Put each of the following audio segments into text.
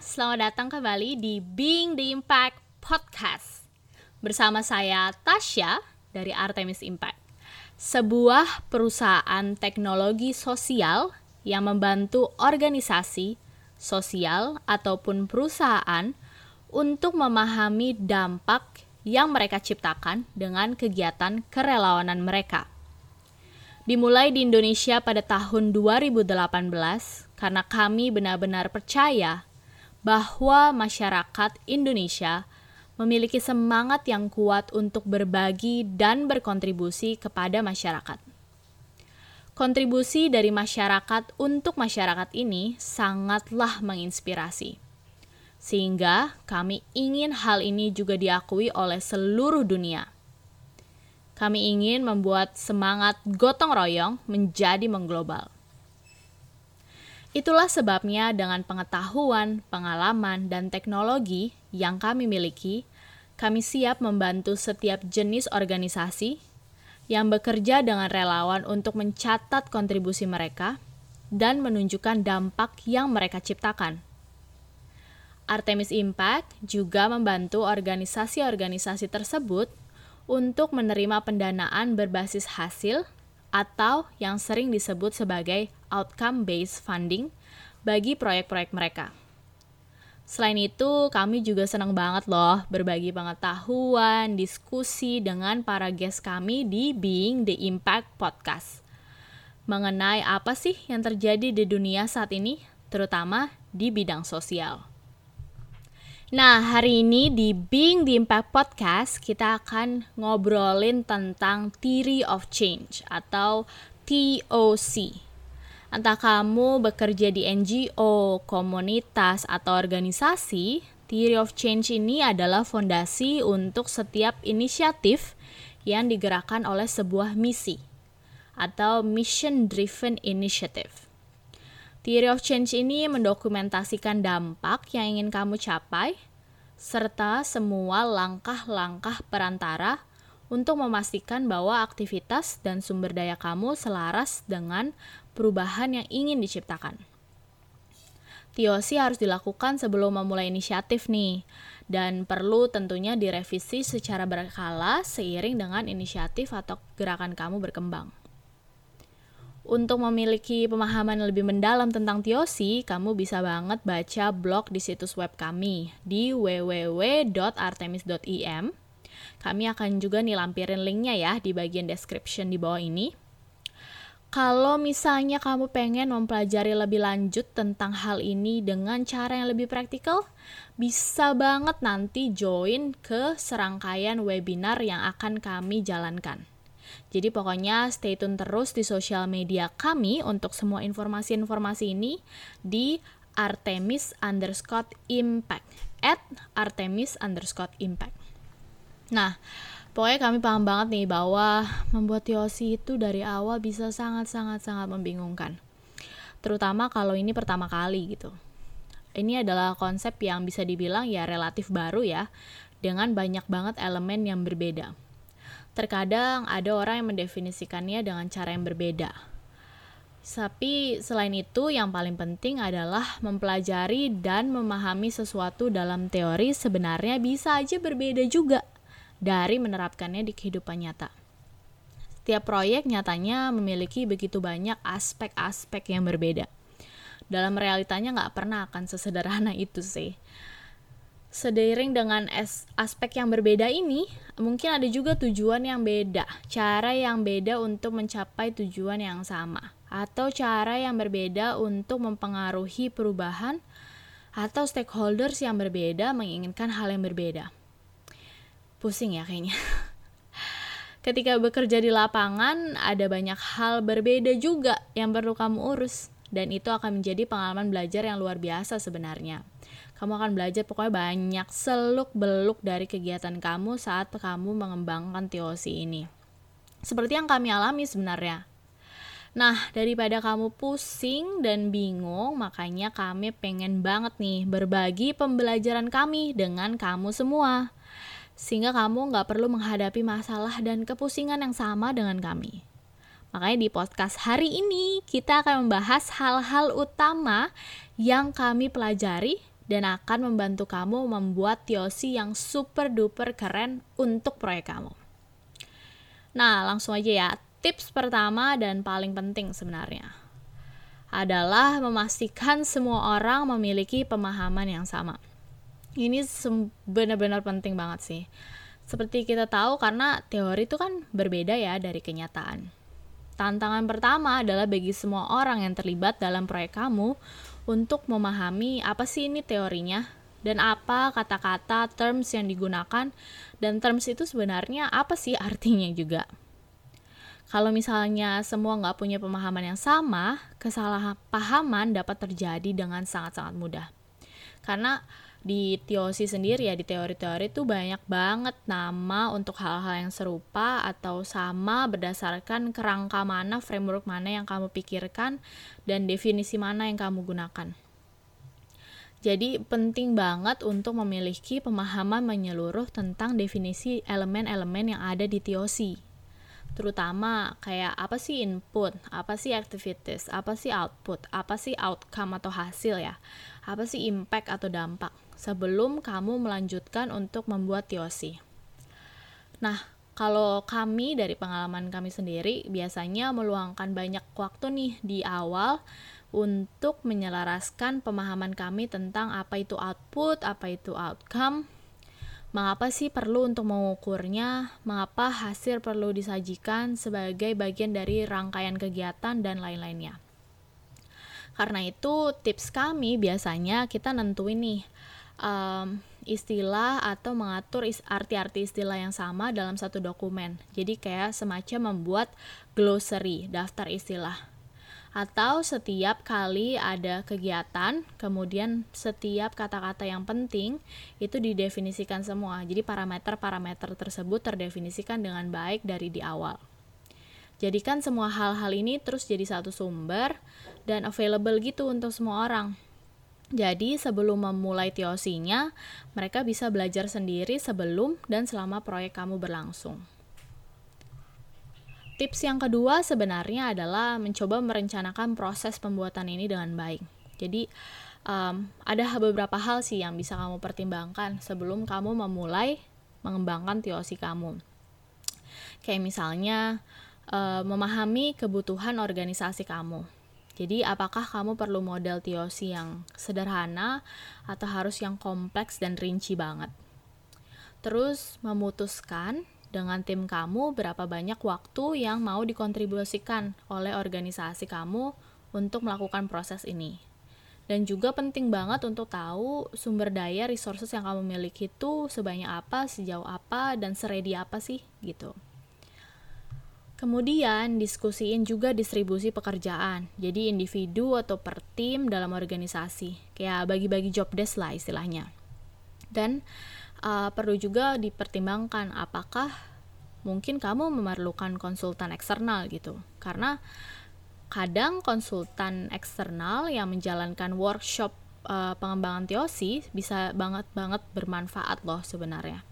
selamat datang kembali di Being the Impact Podcast. Bersama saya Tasya dari Artemis Impact. Sebuah perusahaan teknologi sosial yang membantu organisasi, sosial, ataupun perusahaan untuk memahami dampak yang mereka ciptakan dengan kegiatan kerelawanan mereka. Dimulai di Indonesia pada tahun 2018 karena kami benar-benar percaya bahwa masyarakat Indonesia memiliki semangat yang kuat untuk berbagi dan berkontribusi kepada masyarakat. Kontribusi dari masyarakat untuk masyarakat ini sangatlah menginspirasi. Sehingga kami ingin hal ini juga diakui oleh seluruh dunia. Kami ingin membuat semangat gotong royong menjadi mengglobal. Itulah sebabnya dengan pengetahuan, pengalaman, dan teknologi yang kami miliki, kami siap membantu setiap jenis organisasi yang bekerja dengan relawan untuk mencatat kontribusi mereka dan menunjukkan dampak yang mereka ciptakan. Artemis Impact juga membantu organisasi-organisasi tersebut untuk menerima pendanaan berbasis hasil atau yang sering disebut sebagai outcome-based funding bagi proyek-proyek mereka. Selain itu, kami juga senang banget loh berbagi pengetahuan, diskusi dengan para guest kami di Being the Impact Podcast. Mengenai apa sih yang terjadi di dunia saat ini, terutama di bidang sosial. Nah, hari ini di Being the Impact Podcast, kita akan ngobrolin tentang Theory of Change atau TOC. Entah kamu bekerja di NGO, komunitas, atau organisasi, Theory of Change ini adalah fondasi untuk setiap inisiatif yang digerakkan oleh sebuah misi atau Mission Driven Initiative. Theory of Change ini mendokumentasikan dampak yang ingin kamu capai, serta semua langkah-langkah perantara untuk memastikan bahwa aktivitas dan sumber daya kamu selaras dengan perubahan yang ingin diciptakan. TOC harus dilakukan sebelum memulai inisiatif nih, dan perlu tentunya direvisi secara berkala seiring dengan inisiatif atau gerakan kamu berkembang. Untuk memiliki pemahaman lebih mendalam tentang TOC, kamu bisa banget baca blog di situs web kami di www.artemis.im. Kami akan juga nih lampirin linknya ya di bagian description di bawah ini. Kalau misalnya kamu pengen mempelajari lebih lanjut tentang hal ini dengan cara yang lebih praktikal, bisa banget nanti join ke serangkaian webinar yang akan kami jalankan. Jadi pokoknya stay tune terus di sosial media kami untuk semua informasi-informasi ini di Artemis underscore impact at Artemis underscore impact. Nah, pokoknya kami paham banget nih bahwa membuat TOC itu dari awal bisa sangat-sangat-sangat membingungkan. Terutama kalau ini pertama kali gitu. Ini adalah konsep yang bisa dibilang ya relatif baru ya, dengan banyak banget elemen yang berbeda. Terkadang ada orang yang mendefinisikannya dengan cara yang berbeda. Tapi selain itu, yang paling penting adalah mempelajari dan memahami sesuatu dalam teori sebenarnya bisa aja berbeda juga dari menerapkannya di kehidupan nyata. Setiap proyek nyatanya memiliki begitu banyak aspek-aspek yang berbeda. Dalam realitanya nggak pernah akan sesederhana itu sih. Seiring dengan aspek yang berbeda ini, mungkin ada juga tujuan yang beda, cara yang beda untuk mencapai tujuan yang sama, atau cara yang berbeda untuk mempengaruhi perubahan, atau stakeholders yang berbeda menginginkan hal yang berbeda. Pusing ya kayaknya. Ketika bekerja di lapangan, ada banyak hal berbeda juga yang perlu kamu urus, dan itu akan menjadi pengalaman belajar yang luar biasa sebenarnya kamu akan belajar pokoknya banyak seluk-beluk dari kegiatan kamu saat kamu mengembangkan TOC ini. Seperti yang kami alami sebenarnya. Nah, daripada kamu pusing dan bingung, makanya kami pengen banget nih berbagi pembelajaran kami dengan kamu semua. Sehingga kamu nggak perlu menghadapi masalah dan kepusingan yang sama dengan kami. Makanya di podcast hari ini kita akan membahas hal-hal utama yang kami pelajari dan akan membantu kamu membuat TOC yang super duper keren untuk proyek kamu. Nah, langsung aja ya. Tips pertama dan paling penting sebenarnya adalah memastikan semua orang memiliki pemahaman yang sama. Ini benar-benar penting banget sih. Seperti kita tahu karena teori itu kan berbeda ya dari kenyataan. Tantangan pertama adalah bagi semua orang yang terlibat dalam proyek kamu untuk memahami apa sih ini teorinya dan apa kata-kata terms yang digunakan dan terms itu sebenarnya apa sih artinya juga. Kalau misalnya semua nggak punya pemahaman yang sama, kesalahpahaman dapat terjadi dengan sangat-sangat mudah. Karena di TOC sendiri ya di teori-teori itu banyak banget nama untuk hal-hal yang serupa atau sama berdasarkan kerangka mana framework mana yang kamu pikirkan dan definisi mana yang kamu gunakan. Jadi penting banget untuk memiliki pemahaman menyeluruh tentang definisi elemen-elemen yang ada di TOC terutama kayak apa sih input, apa sih activities, apa sih output, apa sih outcome atau hasil ya, apa sih impact atau dampak sebelum kamu melanjutkan untuk membuat TOC. Nah, kalau kami dari pengalaman kami sendiri biasanya meluangkan banyak waktu nih di awal untuk menyelaraskan pemahaman kami tentang apa itu output, apa itu outcome, Mengapa sih perlu untuk mengukurnya? Mengapa hasil perlu disajikan sebagai bagian dari rangkaian kegiatan dan lain-lainnya? Karena itu tips kami biasanya kita nentuin nih um, istilah atau mengatur arti-arti istilah yang sama dalam satu dokumen. Jadi kayak semacam membuat glossary, daftar istilah atau setiap kali ada kegiatan, kemudian setiap kata-kata yang penting itu didefinisikan semua. Jadi parameter-parameter tersebut terdefinisikan dengan baik dari di awal. Jadikan semua hal-hal ini terus jadi satu sumber dan available gitu untuk semua orang. Jadi sebelum memulai TOC-nya, mereka bisa belajar sendiri sebelum dan selama proyek kamu berlangsung. Tips yang kedua sebenarnya adalah mencoba merencanakan proses pembuatan ini dengan baik. Jadi um, ada beberapa hal sih yang bisa kamu pertimbangkan sebelum kamu memulai mengembangkan TOC kamu. Kayak misalnya uh, memahami kebutuhan organisasi kamu. Jadi apakah kamu perlu model TOC yang sederhana atau harus yang kompleks dan rinci banget? Terus memutuskan dengan tim kamu berapa banyak waktu yang mau dikontribusikan oleh organisasi kamu untuk melakukan proses ini. Dan juga penting banget untuk tahu sumber daya resources yang kamu miliki itu sebanyak apa, sejauh apa, dan seredi apa sih gitu. Kemudian diskusiin juga distribusi pekerjaan. Jadi individu atau per tim dalam organisasi. Kayak bagi-bagi job desk lah istilahnya. Dan uh, perlu juga dipertimbangkan apakah mungkin kamu memerlukan konsultan eksternal gitu karena kadang konsultan eksternal yang menjalankan workshop uh, pengembangan TOC bisa banget banget bermanfaat loh sebenarnya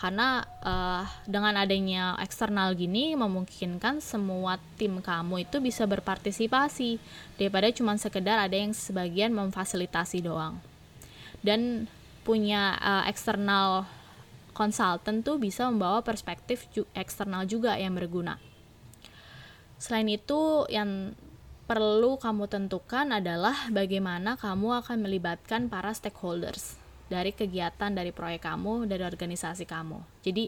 karena uh, dengan adanya eksternal gini memungkinkan semua tim kamu itu bisa berpartisipasi. Daripada cuma sekedar ada yang sebagian memfasilitasi doang. Dan punya uh, eksternal konsultan tuh bisa membawa perspektif ju eksternal juga yang berguna. Selain itu, yang perlu kamu tentukan adalah bagaimana kamu akan melibatkan para stakeholders dari kegiatan dari proyek kamu, dari organisasi kamu. Jadi,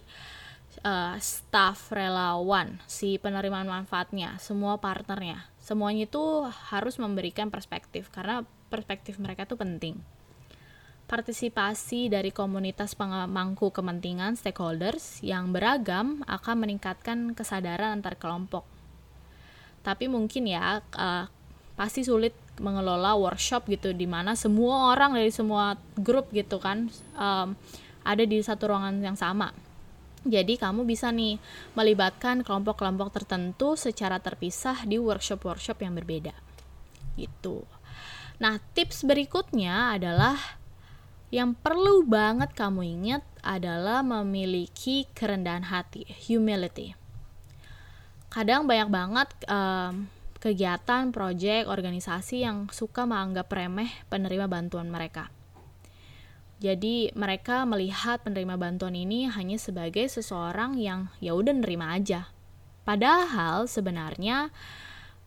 uh, staff relawan, si penerimaan manfaatnya, semua partnernya, semuanya itu harus memberikan perspektif karena perspektif mereka itu penting partisipasi dari komunitas pemangku kepentingan stakeholders yang beragam akan meningkatkan kesadaran antar kelompok. Tapi mungkin ya uh, pasti sulit mengelola workshop gitu di mana semua orang dari semua grup gitu kan um, ada di satu ruangan yang sama. Jadi kamu bisa nih melibatkan kelompok-kelompok tertentu secara terpisah di workshop-workshop yang berbeda. Gitu. Nah, tips berikutnya adalah yang perlu banget kamu ingat adalah memiliki kerendahan hati, humility. Kadang banyak banget um, kegiatan, proyek, organisasi yang suka menganggap remeh penerima bantuan mereka. Jadi mereka melihat penerima bantuan ini hanya sebagai seseorang yang ya udah nerima aja. Padahal sebenarnya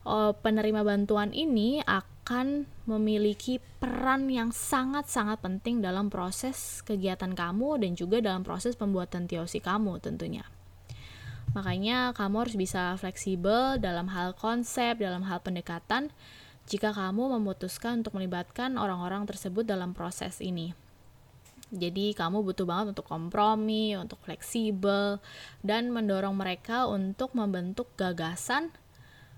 oh, penerima bantuan ini akan memiliki peran yang sangat-sangat penting dalam proses kegiatan kamu dan juga dalam proses pembuatan TOC kamu tentunya. Makanya kamu harus bisa fleksibel dalam hal konsep, dalam hal pendekatan jika kamu memutuskan untuk melibatkan orang-orang tersebut dalam proses ini. Jadi kamu butuh banget untuk kompromi, untuk fleksibel, dan mendorong mereka untuk membentuk gagasan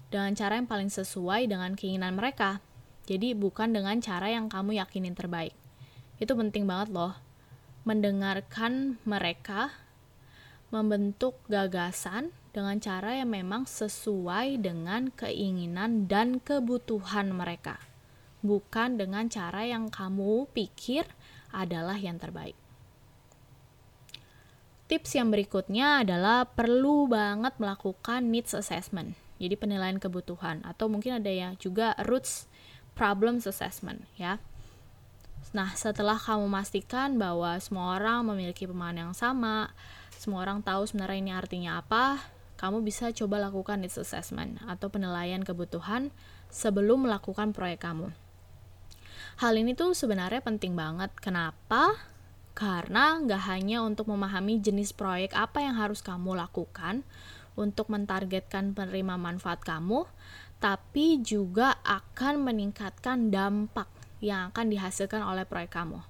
dengan cara yang paling sesuai dengan keinginan mereka. Jadi bukan dengan cara yang kamu yakinin terbaik. Itu penting banget loh. Mendengarkan mereka membentuk gagasan dengan cara yang memang sesuai dengan keinginan dan kebutuhan mereka. Bukan dengan cara yang kamu pikir adalah yang terbaik. Tips yang berikutnya adalah perlu banget melakukan needs assessment. Jadi penilaian kebutuhan atau mungkin ada yang juga roots problems assessment ya. Nah, setelah kamu memastikan bahwa semua orang memiliki pemahaman yang sama, semua orang tahu sebenarnya ini artinya apa, kamu bisa coba lakukan needs assessment atau penilaian kebutuhan sebelum melakukan proyek kamu. Hal ini tuh sebenarnya penting banget. Kenapa? Karena nggak hanya untuk memahami jenis proyek apa yang harus kamu lakukan untuk mentargetkan penerima manfaat kamu, tapi juga akan meningkatkan dampak yang akan dihasilkan oleh proyek kamu.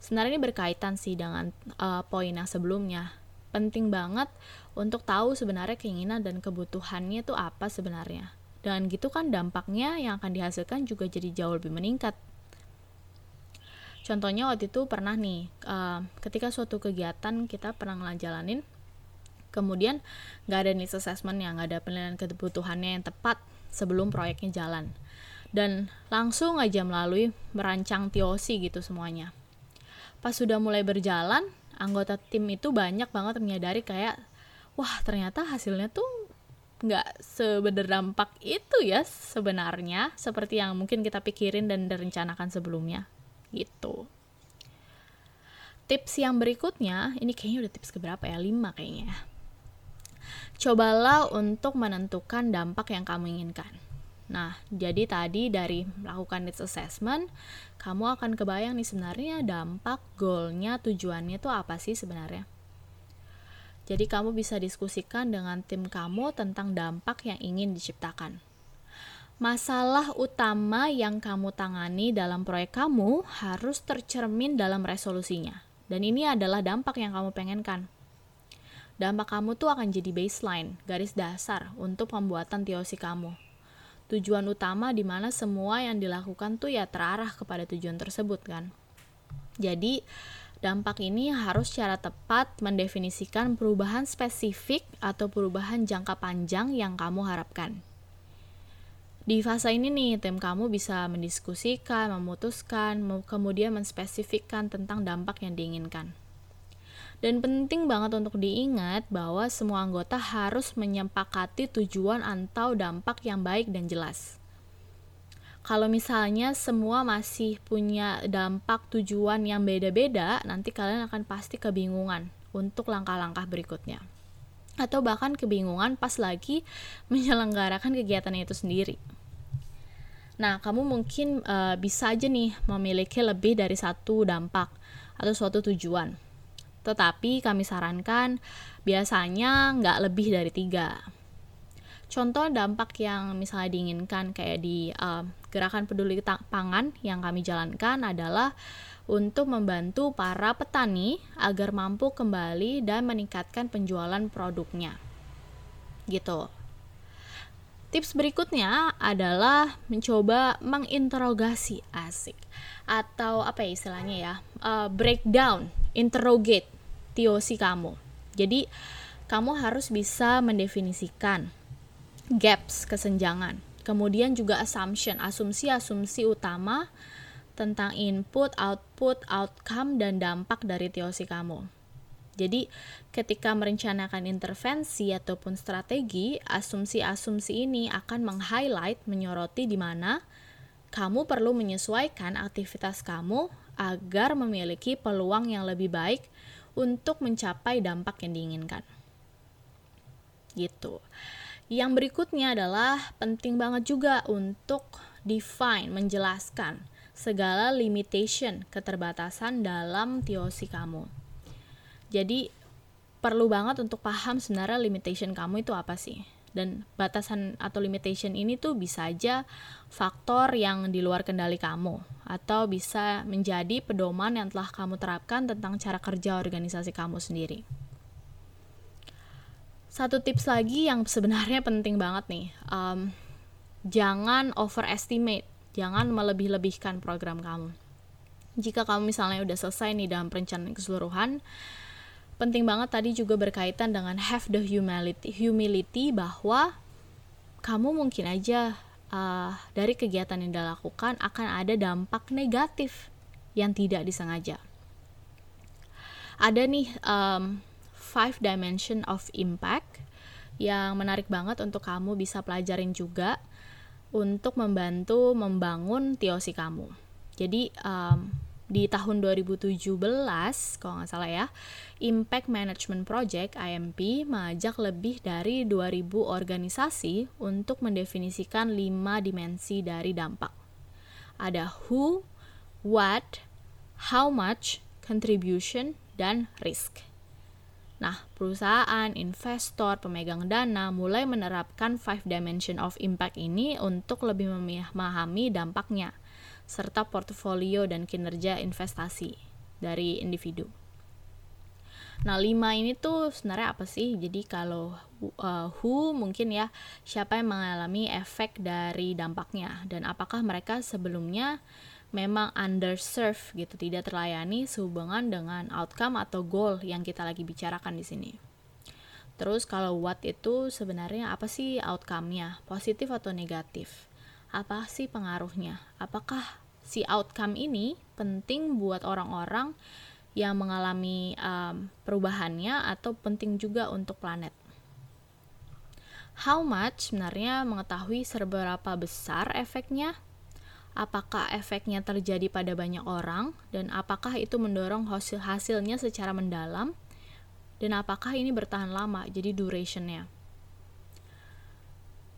Sebenarnya ini berkaitan sih dengan uh, poin yang sebelumnya. Penting banget untuk tahu sebenarnya keinginan dan kebutuhannya itu apa sebenarnya. Dan gitu kan dampaknya yang akan dihasilkan juga jadi jauh lebih meningkat Contohnya waktu itu pernah nih, uh, ketika suatu kegiatan kita pernah ngejalanin, kemudian nggak ada needs assessment yang nggak ada penilaian kebutuhannya yang tepat sebelum proyeknya jalan. Dan langsung aja melalui merancang TOC gitu semuanya. Pas sudah mulai berjalan, anggota tim itu banyak banget menyadari kayak, wah ternyata hasilnya tuh nggak seberdampak itu ya sebenarnya seperti yang mungkin kita pikirin dan direncanakan sebelumnya gitu. Tips yang berikutnya, ini kayaknya udah tips keberapa ya? 5 kayaknya. Cobalah untuk menentukan dampak yang kamu inginkan. Nah, jadi tadi dari melakukan needs assessment, kamu akan kebayang nih sebenarnya dampak, goalnya, tujuannya itu apa sih sebenarnya. Jadi kamu bisa diskusikan dengan tim kamu tentang dampak yang ingin diciptakan masalah utama yang kamu tangani dalam proyek kamu harus tercermin dalam resolusinya. Dan ini adalah dampak yang kamu pengenkan. Dampak kamu tuh akan jadi baseline, garis dasar untuk pembuatan TOC kamu. Tujuan utama di mana semua yang dilakukan tuh ya terarah kepada tujuan tersebut kan. Jadi, dampak ini harus secara tepat mendefinisikan perubahan spesifik atau perubahan jangka panjang yang kamu harapkan. Di fase ini nih, tim kamu bisa mendiskusikan, memutuskan, kemudian menspesifikkan tentang dampak yang diinginkan. Dan penting banget untuk diingat bahwa semua anggota harus menyepakati tujuan atau dampak yang baik dan jelas. Kalau misalnya semua masih punya dampak tujuan yang beda-beda, nanti kalian akan pasti kebingungan untuk langkah-langkah berikutnya atau bahkan kebingungan pas lagi menyelenggarakan kegiatan itu sendiri. Nah, kamu mungkin uh, bisa aja nih memiliki lebih dari satu dampak atau suatu tujuan. Tetapi kami sarankan biasanya nggak lebih dari tiga. Contoh dampak yang misalnya diinginkan kayak di uh, gerakan peduli pangan yang kami jalankan adalah untuk membantu para petani agar mampu kembali dan meningkatkan penjualan produknya. Gitu. Tips berikutnya adalah mencoba menginterogasi asik atau apa ya istilahnya ya uh, breakdown, interrogate TOC kamu. Jadi kamu harus bisa mendefinisikan gaps kesenjangan, kemudian juga assumption, asumsi-asumsi utama tentang input, output, outcome, dan dampak dari TOC kamu. Jadi, ketika merencanakan intervensi ataupun strategi, asumsi-asumsi ini akan meng-highlight, menyoroti di mana kamu perlu menyesuaikan aktivitas kamu agar memiliki peluang yang lebih baik untuk mencapai dampak yang diinginkan. Gitu. Yang berikutnya adalah penting banget juga untuk define, menjelaskan segala limitation, keterbatasan dalam TOC kamu. Jadi perlu banget untuk paham sebenarnya limitation kamu itu apa sih dan batasan atau limitation ini tuh bisa aja faktor yang di luar kendali kamu atau bisa menjadi pedoman yang telah kamu terapkan tentang cara kerja organisasi kamu sendiri. Satu tips lagi yang sebenarnya penting banget nih, um, jangan overestimate, jangan melebih-lebihkan program kamu. Jika kamu misalnya udah selesai nih dalam perencanaan keseluruhan, penting banget tadi juga berkaitan dengan have the humility, humility bahwa kamu mungkin aja uh, dari kegiatan yang dilakukan akan ada dampak negatif yang tidak disengaja. Ada nih um, five dimension of impact yang menarik banget untuk kamu bisa pelajarin juga untuk membantu membangun TOC kamu. Jadi um, di tahun 2017 kalau nggak salah ya Impact Management Project IMP mengajak lebih dari 2000 organisasi untuk mendefinisikan lima dimensi dari dampak ada who, what, how much, contribution, dan risk. Nah, perusahaan, investor, pemegang dana mulai menerapkan five dimension of impact ini untuk lebih memahami dampaknya serta portofolio dan kinerja investasi dari individu. Nah, lima ini tuh sebenarnya apa sih? Jadi kalau uh, who mungkin ya siapa yang mengalami efek dari dampaknya dan apakah mereka sebelumnya memang underserved gitu, tidak terlayani sehubungan dengan outcome atau goal yang kita lagi bicarakan di sini. Terus kalau what itu sebenarnya apa sih outcome-nya? Positif atau negatif? Apa sih pengaruhnya? Apakah si outcome ini penting buat orang-orang yang mengalami um, perubahannya atau penting juga untuk planet. How much sebenarnya mengetahui seberapa besar efeknya, apakah efeknya terjadi pada banyak orang, dan apakah itu mendorong hasil hasilnya secara mendalam, dan apakah ini bertahan lama, jadi durationnya.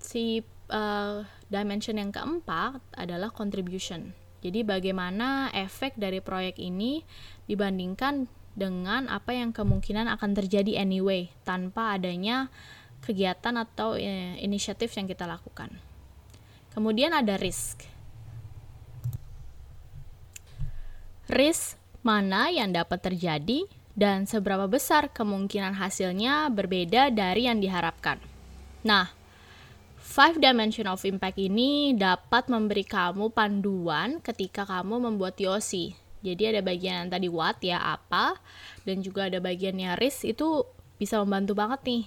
Si uh, dimension yang keempat adalah contribution jadi bagaimana efek dari proyek ini dibandingkan dengan apa yang kemungkinan akan terjadi anyway tanpa adanya kegiatan atau eh, inisiatif yang kita lakukan. Kemudian ada risk. Risk mana yang dapat terjadi dan seberapa besar kemungkinan hasilnya berbeda dari yang diharapkan. Nah, Five Dimension of Impact ini dapat memberi kamu panduan ketika kamu membuat TOC. Jadi ada bagian yang tadi what ya apa dan juga ada bagiannya risk itu bisa membantu banget nih.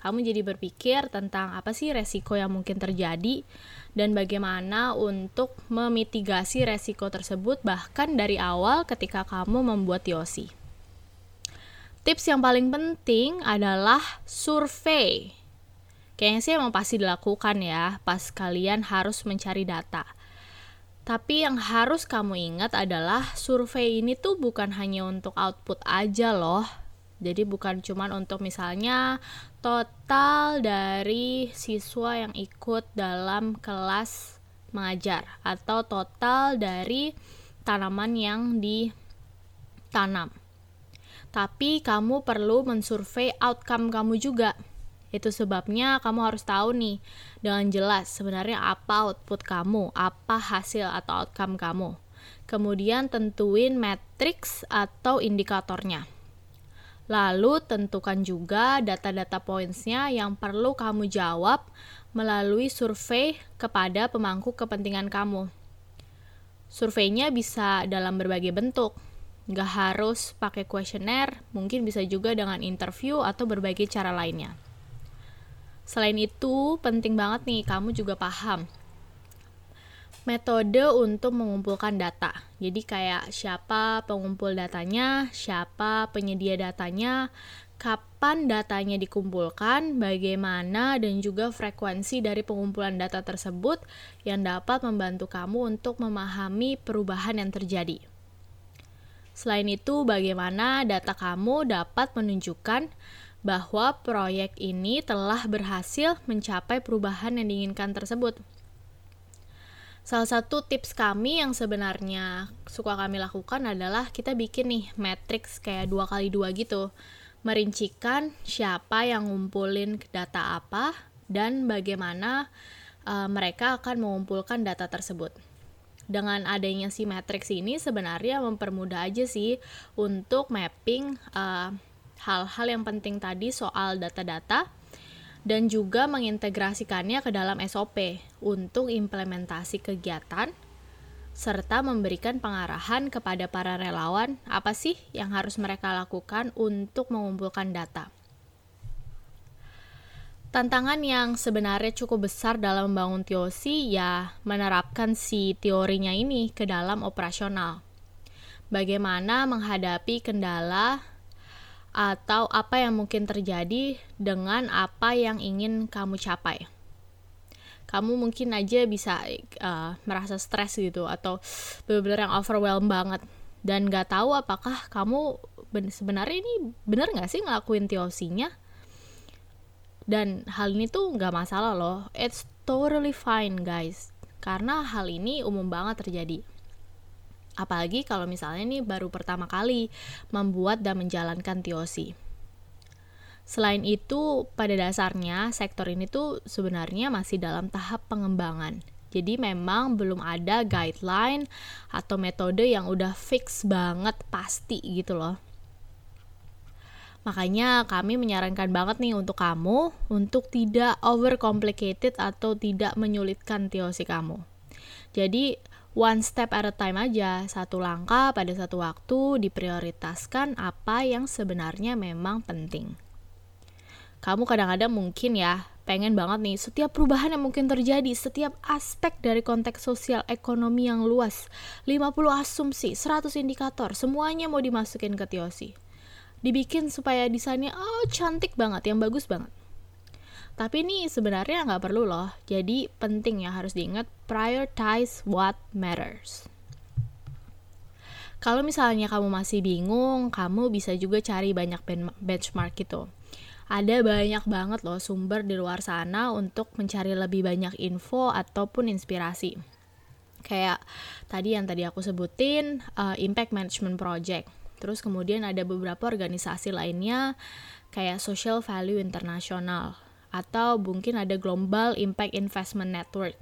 Kamu jadi berpikir tentang apa sih resiko yang mungkin terjadi dan bagaimana untuk memitigasi resiko tersebut bahkan dari awal ketika kamu membuat TOC. Tips yang paling penting adalah survei Kayaknya sih emang pasti dilakukan ya pas kalian harus mencari data. Tapi yang harus kamu ingat adalah survei ini tuh bukan hanya untuk output aja loh. Jadi bukan cuma untuk misalnya total dari siswa yang ikut dalam kelas mengajar atau total dari tanaman yang ditanam. Tapi kamu perlu mensurvei outcome kamu juga itu sebabnya kamu harus tahu nih dengan jelas sebenarnya apa output kamu, apa hasil atau outcome kamu. Kemudian tentuin matrix atau indikatornya. Lalu tentukan juga data-data pointsnya yang perlu kamu jawab melalui survei kepada pemangku kepentingan kamu. Surveinya bisa dalam berbagai bentuk, nggak harus pakai kuesioner, mungkin bisa juga dengan interview atau berbagai cara lainnya. Selain itu, penting banget nih kamu juga paham metode untuk mengumpulkan data. Jadi kayak siapa pengumpul datanya, siapa penyedia datanya, kapan datanya dikumpulkan, bagaimana, dan juga frekuensi dari pengumpulan data tersebut yang dapat membantu kamu untuk memahami perubahan yang terjadi. Selain itu, bagaimana data kamu dapat menunjukkan bahwa proyek ini telah berhasil mencapai perubahan yang diinginkan tersebut. Salah satu tips kami yang sebenarnya suka kami lakukan adalah kita bikin nih matrix kayak dua kali dua gitu merincikan siapa yang ngumpulin data apa dan bagaimana uh, mereka akan mengumpulkan data tersebut. Dengan adanya si matrix ini sebenarnya mempermudah aja sih untuk mapping eh, hal-hal yang penting tadi soal data-data dan juga mengintegrasikannya ke dalam SOP untuk implementasi kegiatan serta memberikan pengarahan kepada para relawan apa sih yang harus mereka lakukan untuk mengumpulkan data. Tantangan yang sebenarnya cukup besar dalam membangun TOC ya menerapkan si teorinya ini ke dalam operasional. Bagaimana menghadapi kendala atau apa yang mungkin terjadi dengan apa yang ingin kamu capai. Kamu mungkin aja bisa uh, merasa stres gitu atau benar-benar yang overwhelmed banget dan nggak tahu apakah kamu sebenarnya ini benar nggak sih ngelakuin TOC-nya dan hal ini tuh nggak masalah loh. It's totally fine guys. Karena hal ini umum banget terjadi apalagi kalau misalnya ini baru pertama kali membuat dan menjalankan TOC Selain itu, pada dasarnya sektor ini tuh sebenarnya masih dalam tahap pengembangan. Jadi memang belum ada guideline atau metode yang udah fix banget pasti gitu loh. Makanya kami menyarankan banget nih untuk kamu untuk tidak overcomplicated atau tidak menyulitkan TOC kamu. Jadi one step at a time aja, satu langkah pada satu waktu diprioritaskan apa yang sebenarnya memang penting kamu kadang-kadang mungkin ya pengen banget nih setiap perubahan yang mungkin terjadi, setiap aspek dari konteks sosial ekonomi yang luas, 50 asumsi, 100 indikator, semuanya mau dimasukin ke TOC. Dibikin supaya desainnya oh cantik banget, yang bagus banget. Tapi ini sebenarnya nggak perlu loh, jadi penting ya harus diingat prioritize what matters. Kalau misalnya kamu masih bingung, kamu bisa juga cari banyak benchmark gitu ada banyak banget loh sumber di luar sana untuk mencari lebih banyak info ataupun inspirasi. Kayak tadi yang tadi aku sebutin uh, Impact Management Project. Terus kemudian ada beberapa organisasi lainnya kayak Social Value International atau mungkin ada Global Impact Investment Network.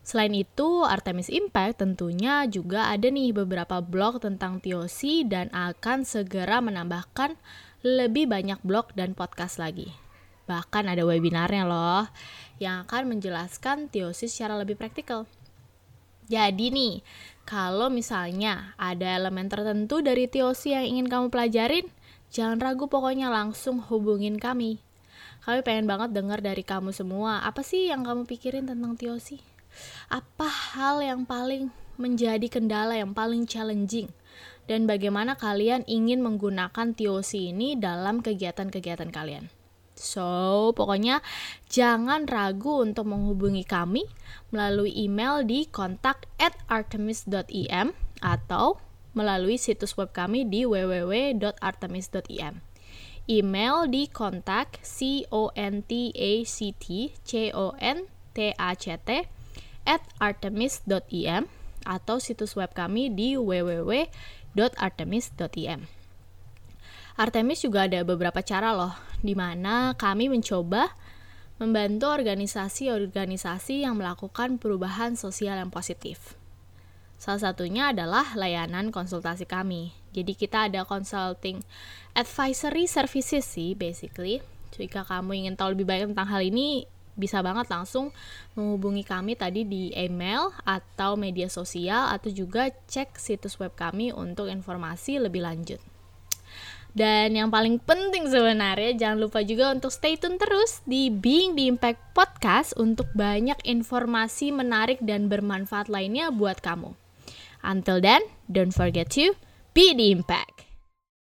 Selain itu, Artemis Impact tentunya juga ada nih beberapa blog tentang TOC dan akan segera menambahkan lebih banyak blog dan podcast lagi. Bahkan ada webinarnya loh yang akan menjelaskan teosis secara lebih praktikal. Jadi nih, kalau misalnya ada elemen tertentu dari teosis yang ingin kamu pelajarin, jangan ragu pokoknya langsung hubungin kami. Kami pengen banget dengar dari kamu semua, apa sih yang kamu pikirin tentang teosis? Apa hal yang paling menjadi kendala yang paling challenging dan bagaimana kalian ingin menggunakan TOC ini dalam kegiatan-kegiatan kalian. So, pokoknya jangan ragu untuk menghubungi kami melalui email di kontak at artemis.im atau melalui situs web kami di www.artemis.im. Email di kontak c o n t a c t c o n t a c t at artemis.im atau situs web kami di www www.artemis.im. Artemis juga ada beberapa cara loh, di mana kami mencoba membantu organisasi-organisasi yang melakukan perubahan sosial yang positif. Salah satunya adalah layanan konsultasi kami. Jadi kita ada consulting advisory services sih basically. Jika kamu ingin tahu lebih banyak tentang hal ini, bisa banget langsung menghubungi kami tadi di email atau media sosial atau juga cek situs web kami untuk informasi lebih lanjut. Dan yang paling penting sebenarnya jangan lupa juga untuk stay tune terus di Being the Impact Podcast untuk banyak informasi menarik dan bermanfaat lainnya buat kamu. Until then, don't forget to be the impact.